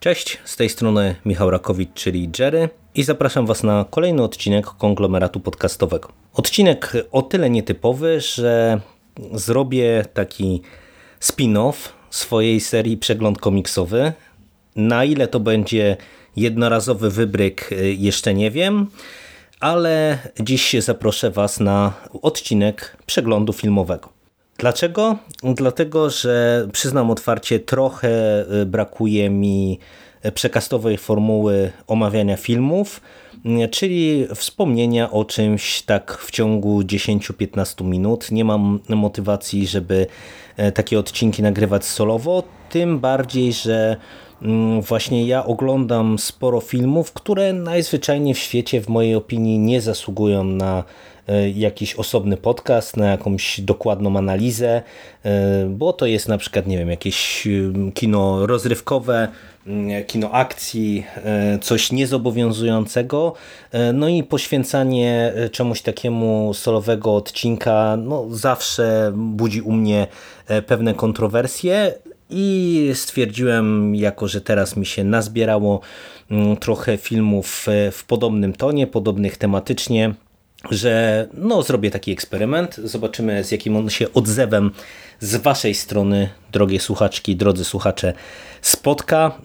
Cześć, z tej strony Michał Rakowicz, czyli Jerry i zapraszam Was na kolejny odcinek konglomeratu podcastowego. Odcinek o tyle nietypowy, że zrobię taki spin-off swojej serii Przegląd komiksowy. Na ile to będzie jednorazowy wybryk, jeszcze nie wiem, ale dziś zaproszę Was na odcinek przeglądu filmowego. Dlaczego? Dlatego, że przyznam otwarcie, trochę brakuje mi przekastowej formuły omawiania filmów, czyli wspomnienia o czymś tak w ciągu 10-15 minut. Nie mam motywacji, żeby takie odcinki nagrywać solowo, tym bardziej, że właśnie ja oglądam sporo filmów, które najzwyczajniej w świecie w mojej opinii nie zasługują na jakiś osobny podcast, na jakąś dokładną analizę, bo to jest na przykład, nie wiem, jakieś kino rozrywkowe, kino akcji, coś niezobowiązującego, no i poświęcanie czemuś takiemu solowego odcinka, no zawsze budzi u mnie pewne kontrowersje, i stwierdziłem, jako że teraz mi się nazbierało trochę filmów w podobnym tonie, podobnych tematycznie, że no, zrobię taki eksperyment. Zobaczymy, z jakim on się odzewem z Waszej strony, drogie słuchaczki, drodzy słuchacze, spotka.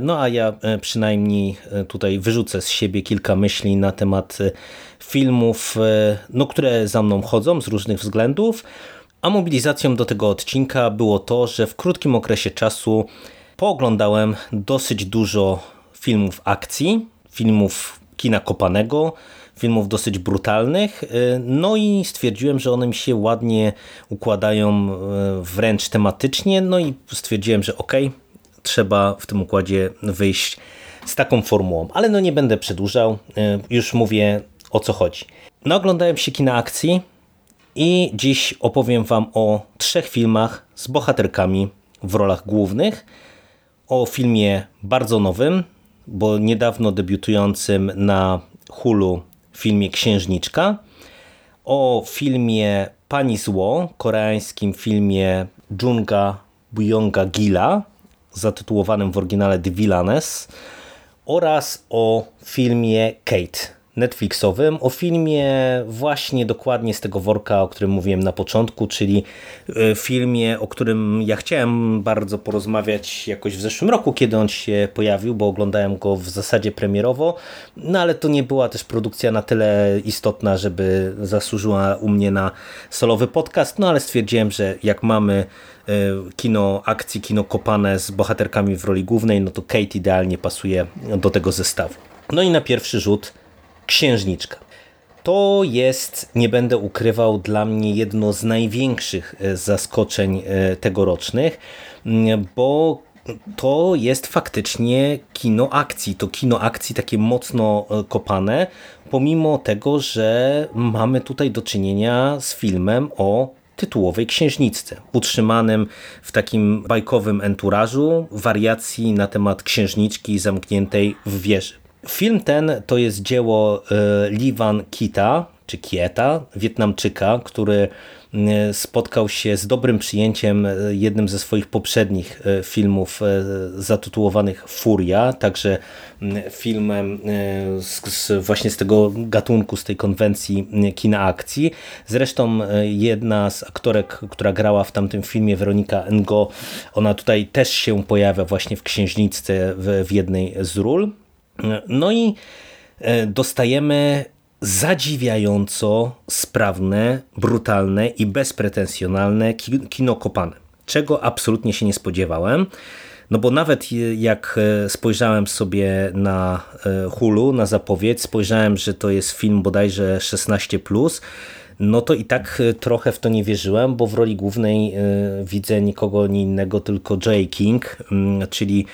No a ja przynajmniej tutaj wyrzucę z siebie kilka myśli na temat filmów, no, które za mną chodzą z różnych względów. A mobilizacją do tego odcinka było to, że w krótkim okresie czasu pooglądałem dosyć dużo filmów akcji, filmów kina kopanego, filmów dosyć brutalnych, no i stwierdziłem, że one mi się ładnie układają wręcz tematycznie, no i stwierdziłem, że ok, trzeba w tym układzie wyjść z taką formułą, ale no nie będę przedłużał, już mówię o co chodzi. No oglądałem się kina akcji, i dziś opowiem Wam o trzech filmach z bohaterkami w rolach głównych. O filmie bardzo nowym, bo niedawno debiutującym na Hulu filmie Księżniczka. O filmie Pani Zło, koreańskim filmie Junga Buyonga Gila, zatytułowanym w oryginale The Villainess. Oraz o filmie Kate, Netflixowym o filmie właśnie dokładnie z tego worka, o którym mówiłem na początku, czyli filmie, o którym ja chciałem bardzo porozmawiać jakoś w zeszłym roku, kiedy on się pojawił, bo oglądałem go w zasadzie premierowo, no ale to nie była też produkcja na tyle istotna, żeby zasłużyła u mnie na solowy podcast, no ale stwierdziłem, że jak mamy kino akcji, kino kopane z bohaterkami w roli głównej, no to Kate idealnie pasuje do tego zestawu. No i na pierwszy rzut Księżniczka. To jest, nie będę ukrywał, dla mnie jedno z największych zaskoczeń tegorocznych, bo to jest faktycznie kino akcji. To kino akcji takie mocno kopane, pomimo tego, że mamy tutaj do czynienia z filmem o tytułowej księżniczce, utrzymanym w takim bajkowym enturażu wariacji na temat księżniczki zamkniętej w wieży. Film ten to jest dzieło Lee Van Kita, czy Kieta, Wietnamczyka, który spotkał się z dobrym przyjęciem jednym ze swoich poprzednich filmów zatytułowanych Furia, także filmem z, z, właśnie z tego gatunku, z tej konwencji kina akcji. Zresztą jedna z aktorek, która grała w tamtym filmie, Weronika Ngo, ona tutaj też się pojawia właśnie w Księżniczce w, w jednej z ról. No i dostajemy zadziwiająco sprawne, brutalne i bezpretensjonalne kino kopane, czego absolutnie się nie spodziewałem. No bo nawet jak spojrzałem sobie na Hulu, na zapowiedź, spojrzałem, że to jest film bodajże 16+, no to i tak trochę w to nie wierzyłem, bo w roli głównej widzę nikogo nie innego, tylko Joy King, czyli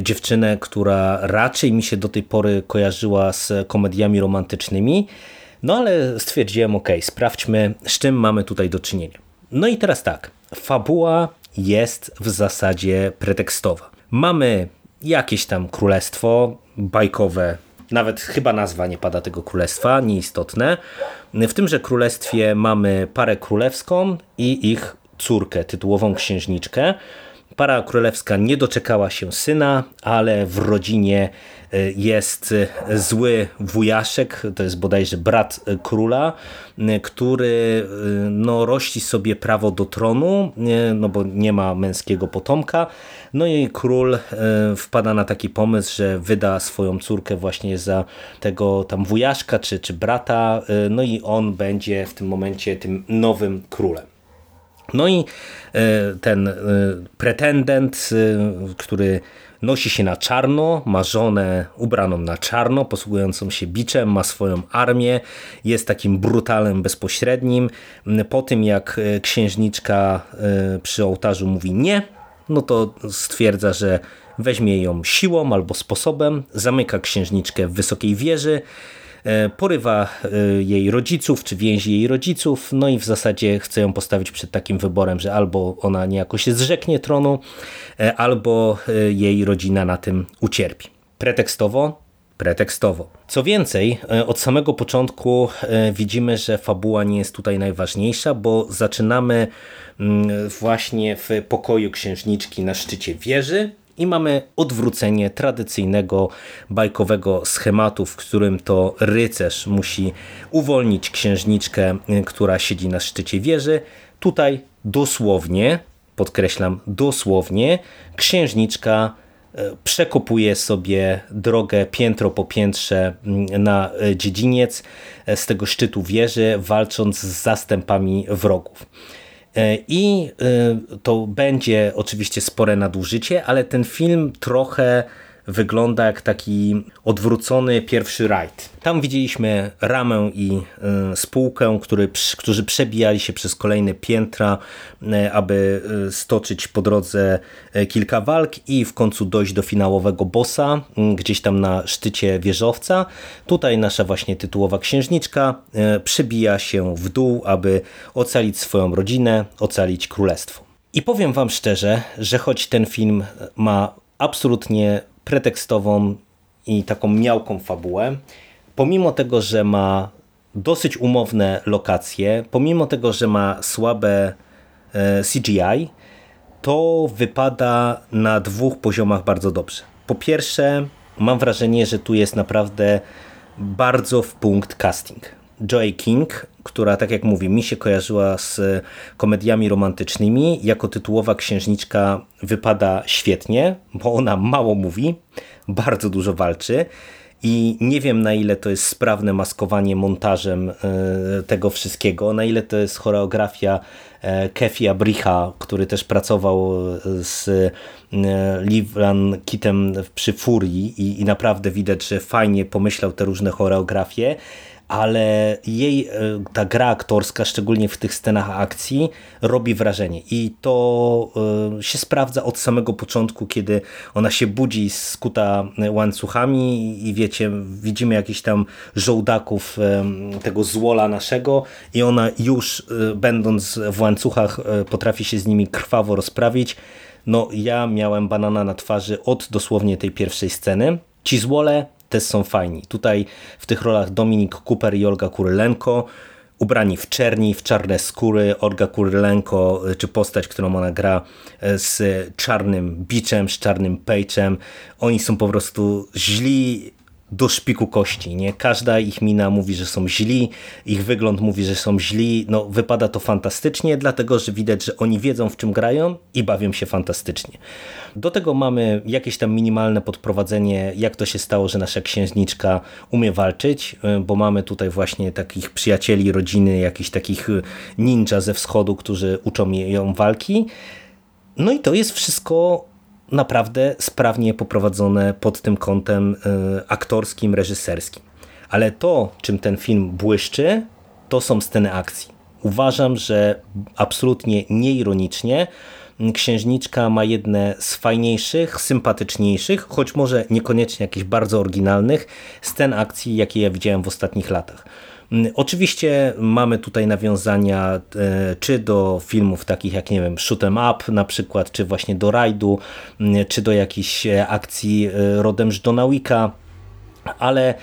dziewczynę, która raczej mi się do tej pory kojarzyła z komediami romantycznymi. No ale stwierdziłem, ok, sprawdźmy, z czym mamy tutaj do czynienia. No i teraz tak, fabuła jest w zasadzie pretekstowa. Mamy jakieś tam królestwo bajkowe, nawet chyba nazwa nie pada tego królestwa, nieistotne. W tymże królestwie mamy parę królewską i ich córkę, tytułową księżniczkę. Para królewska nie doczekała się syna, ale w rodzinie jest e, zły wujaszek, to jest bodajże brat e, króla, który no, rości sobie prawo do tronu, no bo nie ma męskiego potomka. No i król wpada na taki pomysł, że wyda swoją córkę właśnie za tego tam wujaszka czy, czy brata, no i on będzie w tym momencie tym nowym królem. No i e, ten e, pretendent, e, który nosi się na czarno, ma żonę ubraną na czarno, posługującą się biczem, ma swoją armię, jest takim brutalem bezpośrednim. Po tym jak księżniczka przy ołtarzu mówi nie, no to stwierdza, że weźmie ją siłą albo sposobem, zamyka księżniczkę w wysokiej wieży, porywa e, jej rodziców, czy więzi jej rodziców, no i w zasadzie chce ją postawić przed takim wyborem, że albo ona niejako się zrzeknie tronu, e, albo jej rodzina na tym ucierpi. Pretekstowo pretekstowo. Co więcej, od samego początku widzimy, że fabuła nie jest tutaj najważniejsza, bo zaczynamy mm, właśnie w pokoju księżniczki na szczycie wieży, i mamy odwrócenie tradycyjnego bajkowego schematu, w którym to rycerz musi uwolnić księżniczkę, y, która siedzi na szczycie wieży. Tutaj dosłownie, podkreślam dosłownie, księżniczka y, przekopuje sobie drogę piętro po piętrze mm, na y, dziedziniec z tego szczytu wieży, walcząc z zastępami wrogów. E, I e, to będzie oczywiście spore nadużycie, ale ten film trochę wygląda jak taki odwrócony pierwszy rajd. Tam widzieliśmy Ramę i y, spółkę, który, którzy przebijali się przez kolejne piętra, y, aby y, stoczyć po drodze kilka walk i w końcu dojść do finałowego bossa, gdzieś tam na szczycie wieżowca. Tutaj nasza właśnie tytułowa księżniczka przebija się w dół, aby ocalić swoją rodzinę, ocalić królestwo. I powiem wam szczerze, że choć ten film ma absolutnie pretekstową i taką miałką fabułę, pomimo tego, że ma dosyć umowne lokacje, pomimo tego, że ma słabe e, CGI, to wypada na dwóch poziomach bardzo dobrze. Po pierwsze, mam wrażenie, że tu jest naprawdę bardzo w punkt casting. Joy King, która tak jak mówię, mi się kojarzyła z komediami romantycznymi, jako tytułowa księżniczka wypada świetnie, bo ona mało mówi, bardzo dużo walczy. I nie wiem na ile to jest sprawne maskowanie montażem e, tego wszystkiego, na ile to jest choreografia e, Kefi Abricha, który też pracował z e, Livran Kitem przy Furii i naprawdę widać, że fajnie pomyślał te różne choreografie ale jej e, ta gra aktorska, szczególnie w tych scenach akcji, robi wrażenie i to e, się sprawdza od samego początku, kiedy ona się budzi skuta łańcuchami i wiecie, widzimy jakiś tam żołdaków e, tego złola naszego i ona już będąc w łańcuchach potrafi się z nimi krwawo rozprawić. No ja miałem banana na twarzy od dosłownie tej pierwszej sceny. Ci złole też są fajni. Tutaj w tych rolach Dominik Cooper i Olga Kurylenko, ubrani w czerni, w czarne skóry. Olga Kurylenko, czy postać, którą ona gra e, z czarnym biczem, z czarnym pejczem. Oni są po prostu źli do szpiku kości. Nie? Każda ich mina mówi, że są źli, ich wygląd mówi, że są źli. No, wypada to fantastycznie, dlatego że widać, że oni wiedzą w czym grają i bawią się fantastycznie. Do tego mamy jakieś tam minimalne podprowadzenie, jak to się stało, że nasza księżniczka umie walczyć, y, bo mamy tutaj właśnie takich przyjacieli, rodziny, jakichś takich ninja ze wschodu, którzy uczą ją walki. No i to jest wszystko naprawdę sprawnie poprowadzone pod tym kątem e, aktorskim, reżyserskim. Ale to, czym ten film błyszczy, to są sceny akcji. Uważam, że absolutnie nieironicznie Księżniczka ma jedne z fajniejszych, sympatyczniejszych, choć może niekoniecznie jakichś bardzo oryginalnych scen akcji, jakie ja widziałem w ostatnich latach. Mm, oczywiście mamy tutaj nawiązania czy do filmów takich jak, nie wiem, Shoot'em Up na przykład, czy właśnie do Rajdu, mm, czy do jakichś akcji rodem Johna Wicka, ale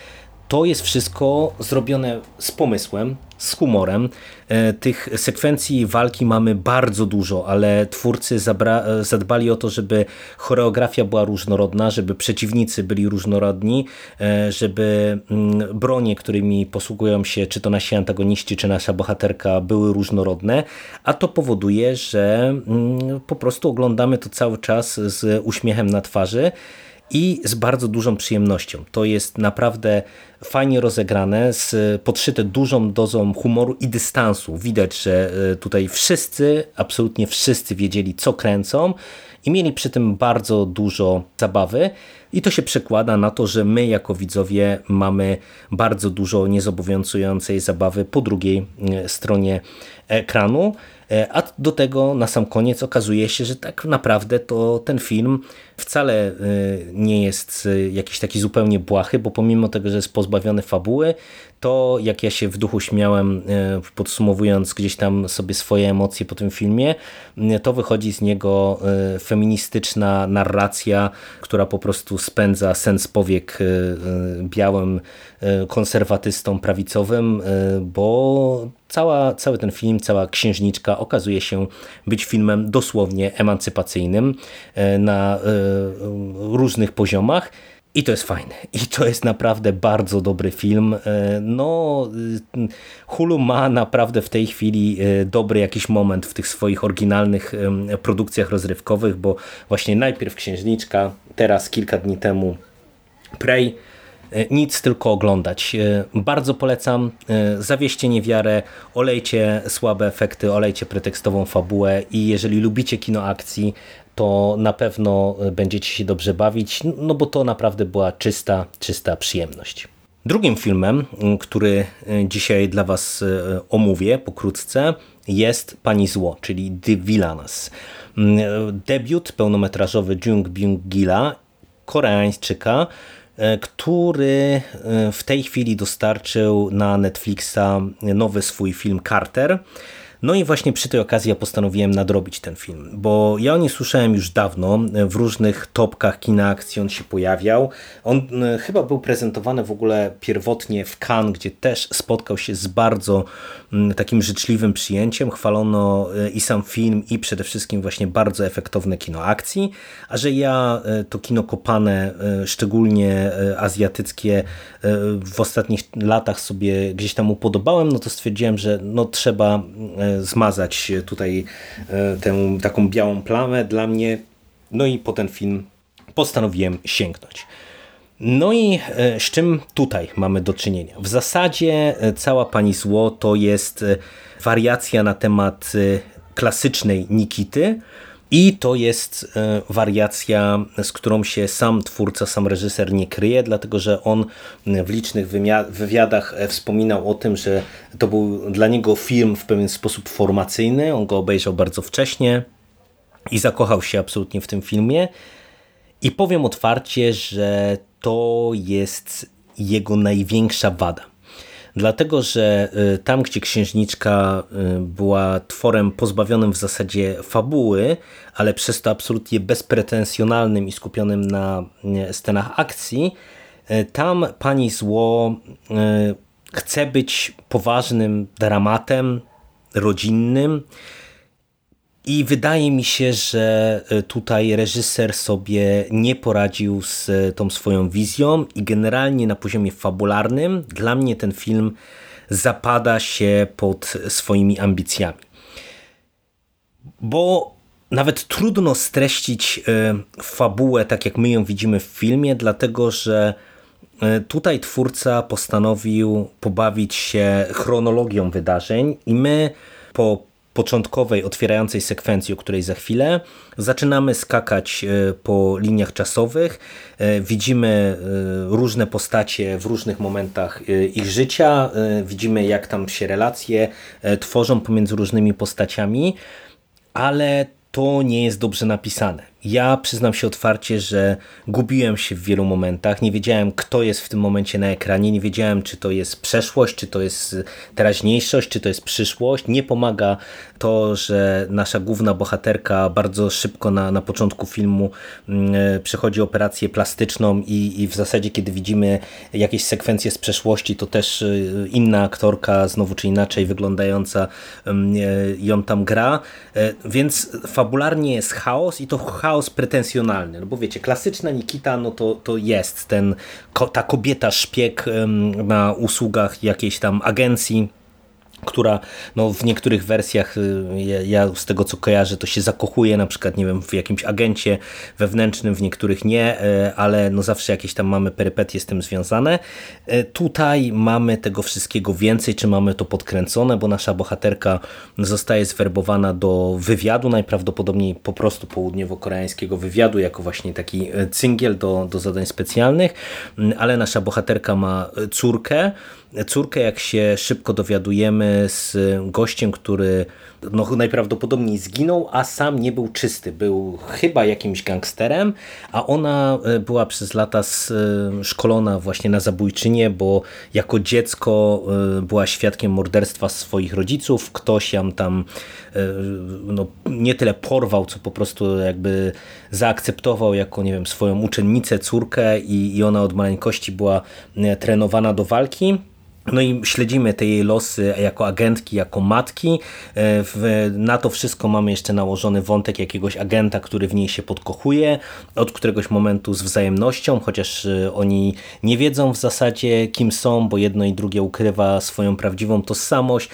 to jest wszystko zrobione z pomysłem, z humorem. E, tych sekwencji walki mamy bardzo dużo, ale twórcy e, zadbali o to, żeby choreografia była różnorodna, żeby przeciwnicy byli różnorodni, e, żeby mm, bronie, którymi posługują się czy to nasi antagoniści, czy nasza bohaterka były różnorodne, a to powoduje, że mm, po prostu oglądamy to cały czas z uśmiechem na twarzy i z bardzo dużą przyjemnością. To jest naprawdę fajnie rozegrane, z, podszyte dużą dozą humoru i dystansu. Widać, że e, tutaj wszyscy, absolutnie wszyscy wiedzieli, co kręcą i mieli przy tym bardzo dużo zabawy. I to się przekłada na to, że my jako widzowie mamy bardzo dużo niezobowiązującej zabawy po drugiej e, stronie ekranu. E, a do tego na sam koniec okazuje się, że tak naprawdę to ten film wcale e, nie jest e, jakiś taki zupełnie błahy, bo pomimo tego, że jest pozbawiony fabuły, to jak ja się w duchu śmiałem, podsumowując gdzieś tam sobie swoje emocje po tym filmie, to wychodzi z niego feministyczna narracja, która po prostu spędza sens powiek białym konserwatystom prawicowym, bo cała, cały ten film, cała księżniczka okazuje się być filmem dosłownie emancypacyjnym e, na e, różnych poziomach. I to jest fajne. I to jest naprawdę bardzo dobry film. E, no, Hulu ma naprawdę w tej chwili dobry jakiś moment w tych swoich oryginalnych produkcjach rozrywkowych, bo właśnie najpierw Księżniczka, teraz kilka dni temu Prey, nic, tylko oglądać. E, bardzo polecam. E, zawieście niewiarę, olejcie słabe efekty, olejcie pretekstową fabułę i jeżeli lubicie kino akcji, to na pewno będziecie się dobrze bawić, no bo to naprawdę była czysta, czysta przyjemność. Drugim filmem, który dzisiaj dla Was omówię pokrótce, jest Pani Zło, czyli The Villains. Debiut pełnometrażowy Jung Byung-gila, Koreańczyka, E, który e, w tej chwili dostarczył na Netflixa nowy swój film Carter. No i właśnie przy tej okazji ja postanowiłem nadrobić ten film, bo ja o nie słyszałem już dawno, w różnych topkach kina akcji on się pojawiał. On e, chyba był prezentowany w ogóle pierwotnie w Cannes, gdzie też spotkał się z bardzo mm, takim życzliwym przyjęciem. Chwalono e, i sam film i przede wszystkim właśnie bardzo efektowne kino akcji, a że ja e, to kino kopane, szczególnie azjatyckie w ostatnich latach sobie gdzieś tam upodobałem, no to stwierdziłem, że no trzeba zmazać tutaj e, tę taką białą plamę dla mnie. No i po ten film postanowiłem sięgnąć. No i e, z czym tutaj mamy do czynienia? W zasadzie e, cała Pani Zło to jest wariacja na temat klasycznej Nikity, i to jest e, wariacja, z którą się sam twórca, sam reżyser nie kryje, dlatego że on w licznych wywiadach e, wspominał o tym, że to był dla niego film w pewien sposób formacyjny. On go obejrzał bardzo wcześnie i zakochał się absolutnie w tym filmie. I powiem otwarcie, że to jest jego największa wada dlatego że y, tam, gdzie księżniczka y, była tworem pozbawionym w zasadzie fabuły, ale przez to absolutnie bezpretensjonalnym i skupionym na y, scenach akcji, tam pani zło chce być poważnym dramatem rodzinnym, i wydaje mi się, że e, tutaj reżyser sobie nie poradził z e, tą swoją wizją i generalnie na poziomie fabularnym dla mnie ten film zapada się pod swoimi ambicjami. Bo nawet trudno streścić e, fabułę tak jak my ją widzimy w filmie, dlatego że tutaj twórca postanowił pobawić się chronologią wydarzeń i my po początkowej, otwierającej sekwencji, o której za chwilę. Zaczynamy skakać e, po liniach czasowych, e, widzimy e, różne postacie w różnych momentach ich życia, widzimy jak tam się relacje tworzą pomiędzy różnymi postaciami, ale to nie jest dobrze napisane. Ja przyznam się otwarcie, że gubiłem się w wielu momentach. Nie wiedziałem, kto jest w tym momencie na ekranie. Nie wiedziałem, czy to jest przeszłość, czy to jest teraźniejszość, czy to jest przyszłość. Nie pomaga to, że nasza główna bohaterka bardzo szybko na, na początku filmu mm, e, przechodzi operację plastyczną i, i w zasadzie, kiedy widzimy jakieś sekwencje z przeszłości, to też e, inna aktorka, znowu czy inaczej wyglądająca, mm, e, ją tam gra. Więc fabularnie jest chaos i to chaos chaos pretensjonalny, no bo wiecie, klasyczna Nikita, no to, to jest ten, ta kobieta szpieg na usługach jakiejś tam agencji, która no, w niektórych wersjach, y, ja z tego co kojarzę, to się zakochuje na przykład, nie wiem, w jakimś agencie wewnętrznym, w niektórych nie, y, ale no zawsze jakieś tam mamy perypetie z tym związane. Y, tutaj mamy tego wszystkiego więcej, czy mamy to podkręcone, bo nasza bohaterka zostaje zwerbowana do wywiadu, najprawdopodobniej po prostu południowo-koreańskiego wywiadu, jako właśnie taki cyngiel do, do zadań specjalnych, ale nasza bohaterka ma córkę, córkę, jak się szybko dowiadujemy, z gościem, który no, najprawdopodobniej zginął, a sam nie był czysty. Był chyba jakimś gangsterem, a ona e, była przez lata e, szkolona właśnie na zabójczynię, bo jako dziecko e, była świadkiem morderstwa swoich rodziców. Ktoś ją tam no, nie tyle porwał, co po prostu jakby zaakceptował jako, nie wiem, swoją uczennicę, córkę i, i ona od maleńkości była trenowana do walki. No i śledzimy te jej losy jako agentki, jako matki. E, na to wszystko mamy jeszcze nałożony wątek jakiegoś agenta, który w niej się podkochuje od któregoś momentu z wzajemnością, chociaż e, oni nie wiedzą w zasadzie kim są, bo jedno i drugie ukrywa swoją prawdziwą tożsamość.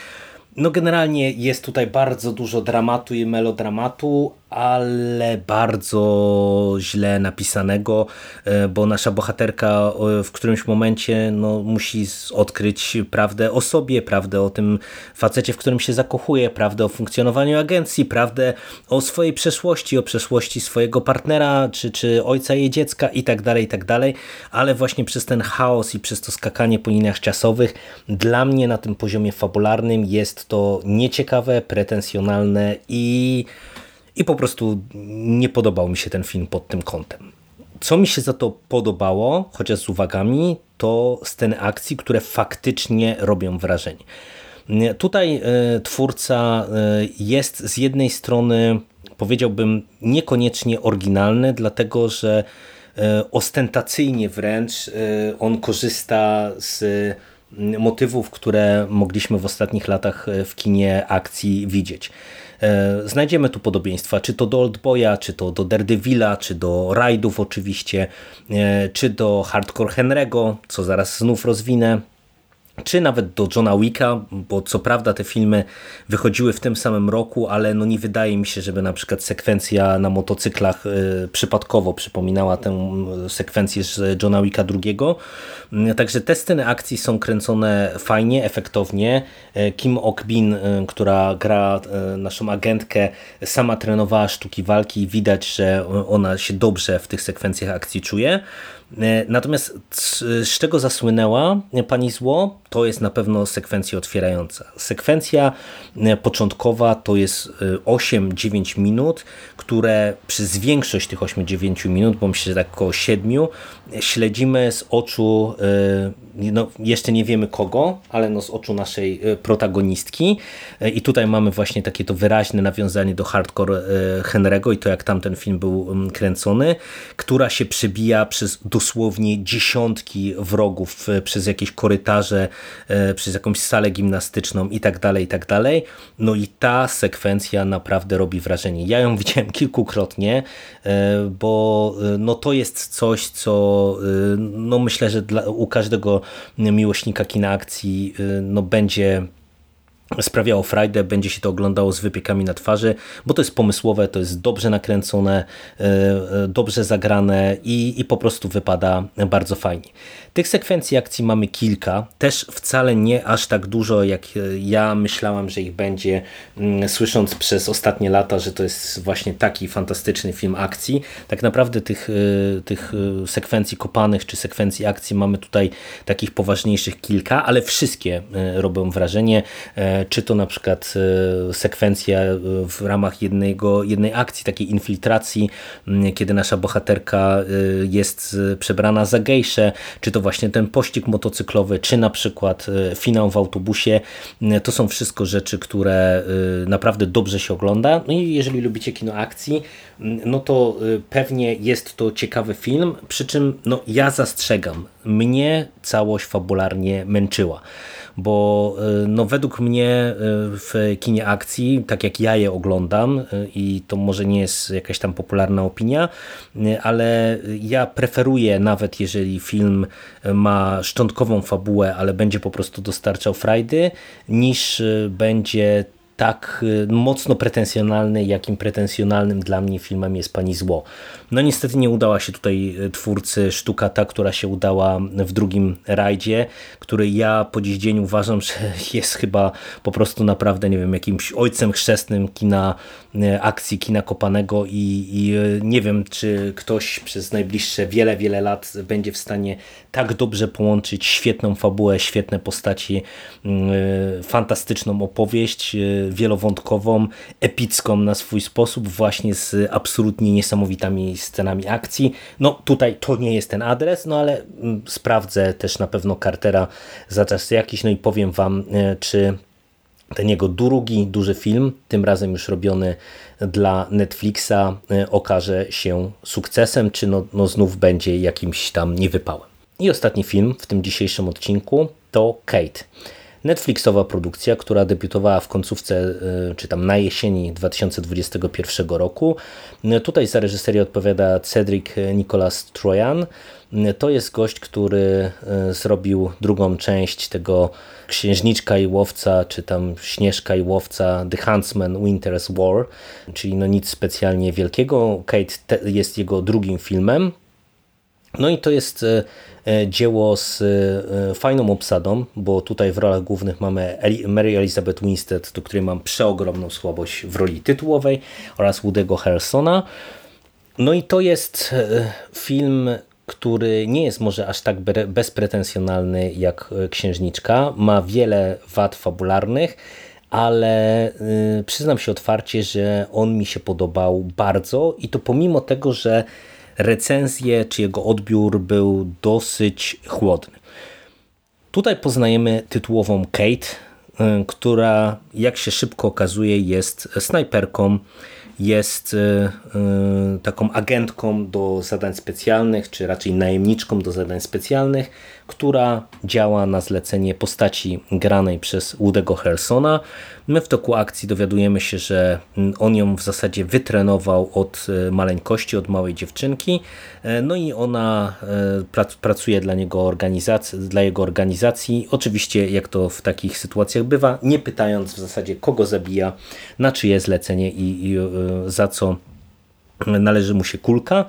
No generalnie jest tutaj bardzo dużo dramatu i melodramatu, ale bardzo źle napisanego, e, bo nasza bohaterka e, w którymś momencie no, musi odkryć prawdę o sobie, prawdę o tym facecie, w którym się zakochuje, prawdę o funkcjonowaniu agencji, prawdę o swojej przeszłości, o przeszłości swojego partnera, czy, czy ojca jej dziecka i tak dalej, i tak dalej, ale właśnie przez ten chaos i przez to skakanie po liniach czasowych dla mnie na tym poziomie fabularnym jest to nieciekawe, pretensjonalne i i po prostu nie podobał mi się ten film pod tym kątem. Co mi się za to podobało, chociaż z uwagami, to sceny akcji, które faktycznie robią wrażenie. Tutaj e, twórca e, jest z jednej strony, powiedziałbym, niekoniecznie oryginalny, dlatego że e, ostentacyjnie wręcz on korzysta z motywów, które mogliśmy w ostatnich latach w kinie akcji widzieć. E, znajdziemy tu podobieństwa, czy to do Oldboya, czy to do Daredevila, czy do Raidów oczywiście, e, czy do Hardcore Henry'ego, co zaraz znów rozwinę czy nawet do Johna Wicka, bo co prawda te filmy wychodziły w tym samym roku, ale no nie wydaje mi się, żeby na przykład sekwencja na motocyklach y, przypadkowo przypominała tę sekwencję z Johna Wicka II. Także te sceny akcji są kręcone fajnie, efektownie. E, Kim Ok-bin, y, która gra y, naszą agentkę, sama trenowała sztuki walki i widać, że ona się dobrze w tych sekwencjach akcji czuje. E, natomiast z czego zasłynęła Pani Zło, to jest na pewno sekwencja otwierająca. Sekwencja e, początkowa to jest 8-9 e, minut, które przez większość tych 8-9 minut, bo myślę, że tak około 7, śledzimy z oczu, no jeszcze nie wiemy kogo, ale no z oczu naszej protagonistki i tutaj mamy właśnie takie to wyraźne nawiązanie do hardcore Henry'ego i to jak tamten film był kręcony, która się przebija przez dosłownie dziesiątki wrogów e, przez jakieś korytarze, e, przez jakąś salę gimnastyczną i tak dalej, i tak dalej. No i ta sekwencja naprawdę robi wrażenie. Ja ją widziałem kilkukrotnie, e, bo no to jest coś, co no myślę, że dla, u każdego miłośnika kina akcji no będzie sprawiało frajdę, będzie się to oglądało z wypiekami na twarzy, bo to jest pomysłowe, to jest dobrze nakręcone, e, e, dobrze zagrane i, i po prostu wypada bardzo fajnie. Tych sekwencji akcji mamy kilka, też wcale nie aż tak dużo, jak ja myślałem, że ich będzie, mm, słysząc przez ostatnie lata, że to jest właśnie taki fantastyczny film akcji. Tak naprawdę tych, e, tych sekwencji kopanych czy sekwencji akcji mamy tutaj takich poważniejszych kilka, ale wszystkie robią wrażenie czy to na przykład sekwencja w ramach jednego, jednej akcji, takiej infiltracji, kiedy nasza bohaterka jest przebrana za gejszę, czy to właśnie ten pościg motocyklowy, czy na przykład finał w autobusie, to są wszystko rzeczy, które naprawdę dobrze się ogląda. No i jeżeli lubicie kino akcji, no to pewnie jest to ciekawy film, przy czym no, ja zastrzegam, mnie całość fabularnie męczyła bo y, no, według mnie y, w kinie akcji, tak jak ja je oglądam y, i to może nie jest jakaś tam popularna opinia, ale ja preferuję nawet jeżeli film ma szczątkową fabułę, ale będzie po prostu dostarczał frajdy, niż będzie tak y, mocno pretensjonalny, jakim pretensjonalnym dla mnie filmem jest Pani Zło. No niestety nie udała się tutaj y, twórcy sztuka ta, która się udała w drugim rajdzie, który ja po dziś dzień uważam, że jest chyba po prostu naprawdę, nie wiem, jakimś ojcem chrzestnym kina y, akcji, kina kopanego i, i nie wiem, czy ktoś przez najbliższe wiele, wiele lat będzie w stanie tak dobrze połączyć świetną fabułę, świetne postaci, fantastyczną opowieść, wielowątkową, epicką na swój sposób, właśnie z absolutnie niesamowitami scenami akcji. No tutaj to nie jest ten adres, no ale mm, sprawdzę też na pewno Cartera za czas jakiś, no i powiem Wam, e, czy ten jego drugi duży film, tym razem już robiony dla Netflixa, e, okaże się sukcesem, czy no, no znów będzie jakimś tam niewypałem. I ostatni film w tym dzisiejszym odcinku to Kate. Netflixowa produkcja, która debiutowała w końcówce, y, czy tam na jesieni 2021 roku. Tutaj za reżyserię odpowiada Cedric Nicolas Trojan. To jest gość, który y, zrobił drugą część tego Księżniczka i Łowca, czy tam Śnieżka i Łowca, The Huntsman Winter's War, czyli no nic specjalnie wielkiego. Kate jest jego drugim filmem. No i to jest y, E, dzieło z e, fajną obsadą, bo tutaj w rolach głównych mamy Mary Elizabeth Winstead, do której mam przeogromną słabość w roli tytułowej oraz Woody'ego Harrelsona. No i to jest e, film, który nie jest może aż tak bezpretensjonalny jak Księżniczka. Ma wiele wad fabularnych, ale przyznam się otwarcie, że on mi się podobał bardzo i to pomimo tego, że recenzję czy jego odbiór był dosyć chłodny. Tutaj poznajemy tytułową Kate, y, która jak się szybko okazuje jest snajperką, jest y, y, taką agentką do zadań specjalnych, czy raczej najemniczką do zadań specjalnych, która działa na zlecenie postaci granej przez Woody'ego Harrelsona. My w toku akcji dowiadujemy się, że on ją w zasadzie wytrenował od e, maleńkości, od małej dziewczynki, e, no i ona e, pracuje dla niego organizacji, dla jego organizacji, oczywiście jak to w takich sytuacjach bywa, nie pytając w zasadzie kogo zabija, na czyje zlecenie i, i za co należy mu się kulka.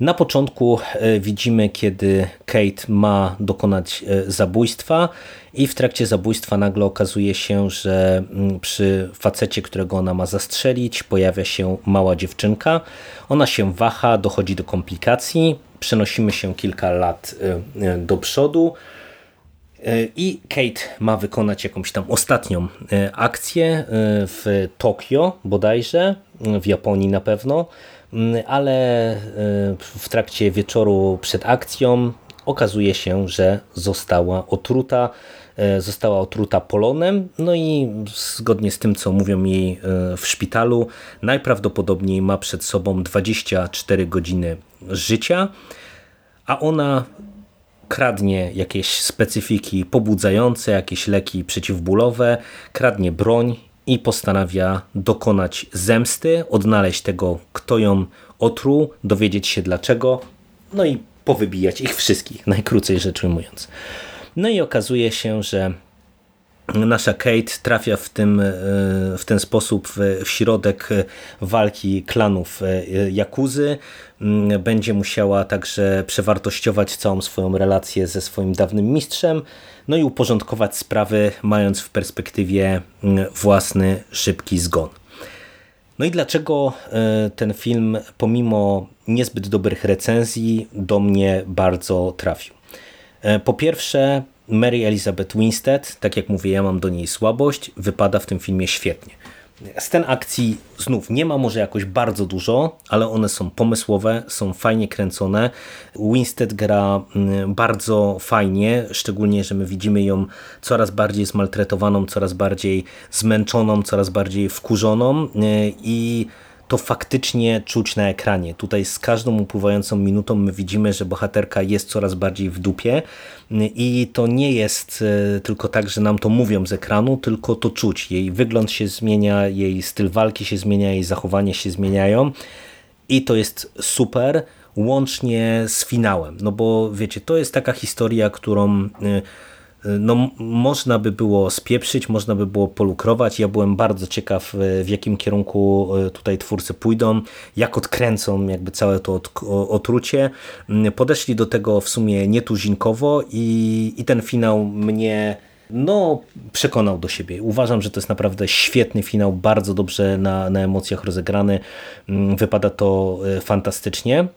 Na początku e, widzimy, kiedy Kate ma dokonać e, zabójstwa i w trakcie zabójstwa nagle okazuje się, że mm, przy facecie, którego ona ma zastrzelić, pojawia się mała dziewczynka. Ona się waha, dochodzi do komplikacji, przenosimy się kilka lat e, do przodu. I Kate ma wykonać jakąś tam ostatnią akcję w Tokio bodajże, w Japonii na pewno, ale y, w trakcie wieczoru przed akcją okazuje się, że została otruta, y, została otruta polonem, no i zgodnie z tym, co mówią jej y, w szpitalu, najprawdopodobniej ma przed sobą 24 godziny życia, a ona kradnie jakieś specyfiki pobudzające, jakieś leki przeciwbólowe, kradnie broń i postanawia dokonać zemsty, odnaleźć tego, kto ją otruł, dowiedzieć się dlaczego, no i powybijać ich wszystkich, najkrócej rzecz ujmując. No i okazuje się, że nasza Kate trafia w, tym, e, w ten sposób w środek walki klanów Jakuzy. E, mm, będzie musiała także przewartościować całą swoją relację ze swoim dawnym mistrzem, no i uporządkować sprawy, mając w perspektywie mm, własny szybki zgon. No i dlaczego e, ten film, pomimo niezbyt dobrych recenzji, do mnie bardzo trafił? Po pierwsze, Mary Elizabeth Winstead, tak jak mówię, ja mam do niej słabość, wypada w tym filmie świetnie. Scen akcji znów nie ma może jakoś bardzo dużo, ale one są pomysłowe, są fajnie kręcone. Winstead gra mm, bardzo fajnie, szczególnie, że my widzimy ją coraz bardziej zmaltretowaną, coraz bardziej zmęczoną, coraz bardziej wkurzoną y, i to faktycznie czuć na ekranie. Tutaj z każdą upływającą minutą my widzimy, że bohaterka jest coraz bardziej w dupie i to nie jest e, tylko tak, że nam to mówią z ekranu, tylko to czuć. Jej wygląd się zmienia, jej styl walki się zmienia, jej zachowanie się zmieniają i to jest super łącznie z finałem. No bo wiecie, to jest taka historia, którą e, no, można by było spieprzyć, można by było polukrować. Ja byłem bardzo ciekaw, e, w jakim kierunku e, tutaj twórcy pójdą, jak odkręcą jakby całe to otrucie. Mm, podeszli do tego w sumie nietuzinkowo i, i ten finał mnie no, przekonał do siebie. Uważam, że to jest naprawdę świetny finał, bardzo dobrze na, na emocjach rozegrany. Mm, wypada to fantastycznie.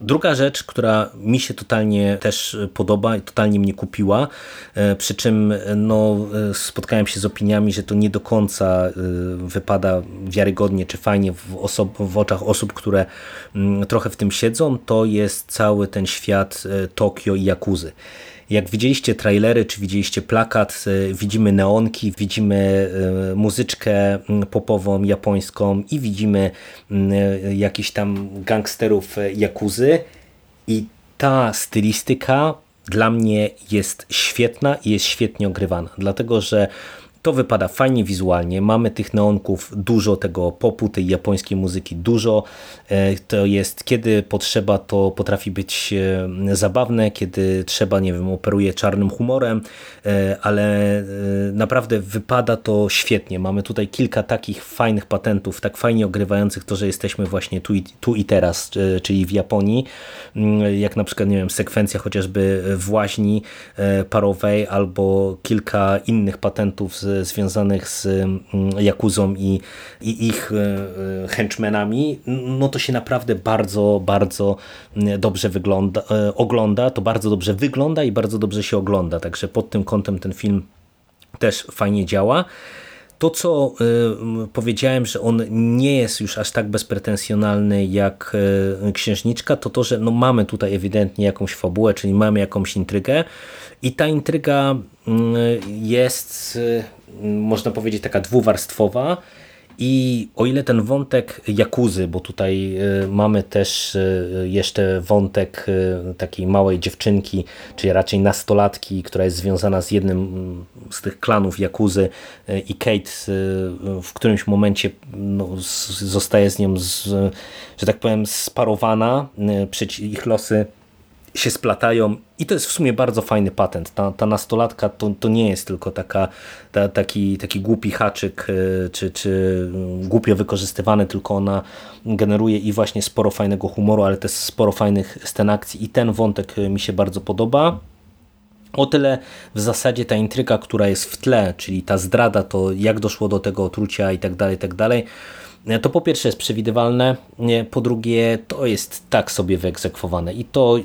Druga rzecz, która mi się totalnie też podoba i totalnie mnie kupiła, e, przy czym no, e, spotkałem się z opiniami, że to nie do końca e, wypada wiarygodnie czy fajnie w, w oczach osób, które mm, trochę w tym siedzą, to jest cały ten świat Tokio i Jakuzy. Jak widzieliście trailery, czy widzieliście plakat, e, widzimy neonki, widzimy e, muzyczkę popową japońską i widzimy e, jakichś tam gangsterów jakuzy. I ta stylistyka dla mnie jest świetna i jest świetnie ogrywana, dlatego że to wypada fajnie wizualnie, mamy tych neonków dużo, tego popu, tej japońskiej muzyki dużo. E, to jest, kiedy potrzeba, to potrafi być e, zabawne, kiedy trzeba, nie wiem, operuje czarnym humorem, e, ale naprawdę wypada to świetnie. Mamy tutaj kilka takich fajnych patentów, tak fajnie ogrywających to, że jesteśmy właśnie tu i, tu i teraz, czyli w Japonii, mm, jak na przykład, nie wiem, sekwencja chociażby w łaźni parowej albo kilka innych patentów z związanych z mm, Jakuzą i, i ich e, e, henchmenami, no to się naprawdę bardzo, bardzo dobrze wygląda, e, ogląda, to bardzo dobrze wygląda i bardzo dobrze się ogląda, także pod tym kątem ten film też fajnie działa. To, co y, powiedziałem, że on nie jest już aż tak bezpretensjonalny jak y, Księżniczka, to to, że no mamy tutaj ewidentnie jakąś fabułę, czyli mamy jakąś intrygę i ta intryga y, jest, można powiedzieć, taka dwuwarstwowa. I o ile ten wątek Jakuzy, bo tutaj y, mamy też y, jeszcze wątek y, takiej małej dziewczynki, czyli raczej nastolatki, która jest związana z jednym mm, z tych klanów Jakuzy i Kate w którymś momencie no, zostaje z nią, z, że tak powiem, sparowana, ich losy się splatają i to jest w sumie bardzo fajny patent. Ta, ta nastolatka to, to nie jest tylko taka, ta, taki, taki głupi haczyk e, czy, czy głupio wykorzystywany, tylko ona generuje i właśnie sporo fajnego humoru, ale też sporo fajnych scen akcji i ten wątek mi się bardzo podoba. O tyle w zasadzie ta intryga, która jest w tle, czyli ta zdrada, to jak doszło do tego otrucia i tak dalej, i tak dalej, to po pierwsze jest przewidywalne, po drugie to jest tak sobie wyegzekwowane i to,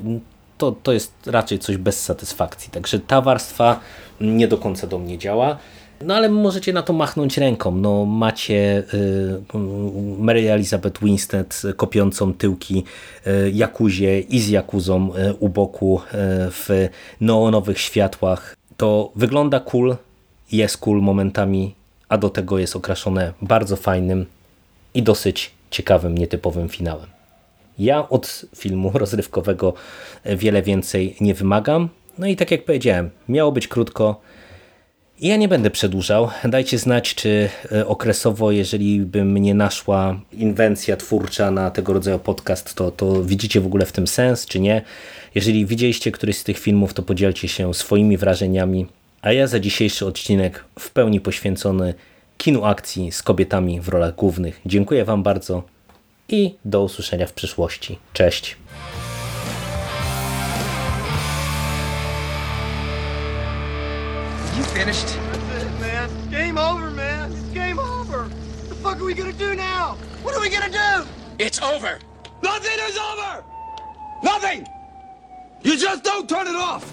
to, to jest raczej coś bez satysfakcji. Także ta warstwa nie do końca do mnie działa. No ale możecie na to machnąć ręką. No, macie y, Mary Elizabeth Winstead kopiącą tyłki y, Jakuzie i z Jakuzą y, u boku y, w neonowych światłach. To wygląda cool, jest cool momentami, a do tego jest okraszone bardzo fajnym i dosyć ciekawym, nietypowym finałem. Ja od filmu rozrywkowego wiele więcej nie wymagam. No i tak jak powiedziałem, miało być krótko. Ja nie będę przedłużał. Dajcie znać, czy e, okresowo, jeżeli by mnie naszła inwencja twórcza na tego rodzaju podcast, to, to widzicie w ogóle w tym sens, czy nie. Jeżeli widzieliście któryś z tych filmów, to podzielcie się swoimi wrażeniami. A ja za dzisiejszy odcinek w pełni poświęcony kinu akcji z kobietami w rolach głównych. Dziękuję Wam bardzo i do usłyszenia w przyszłości. Cześć! You finished? That's it, man. Game over, man. It's game over. What the fuck are we gonna do now? What are we gonna do? It's over. Nothing is over! Nothing! You just don't turn it off!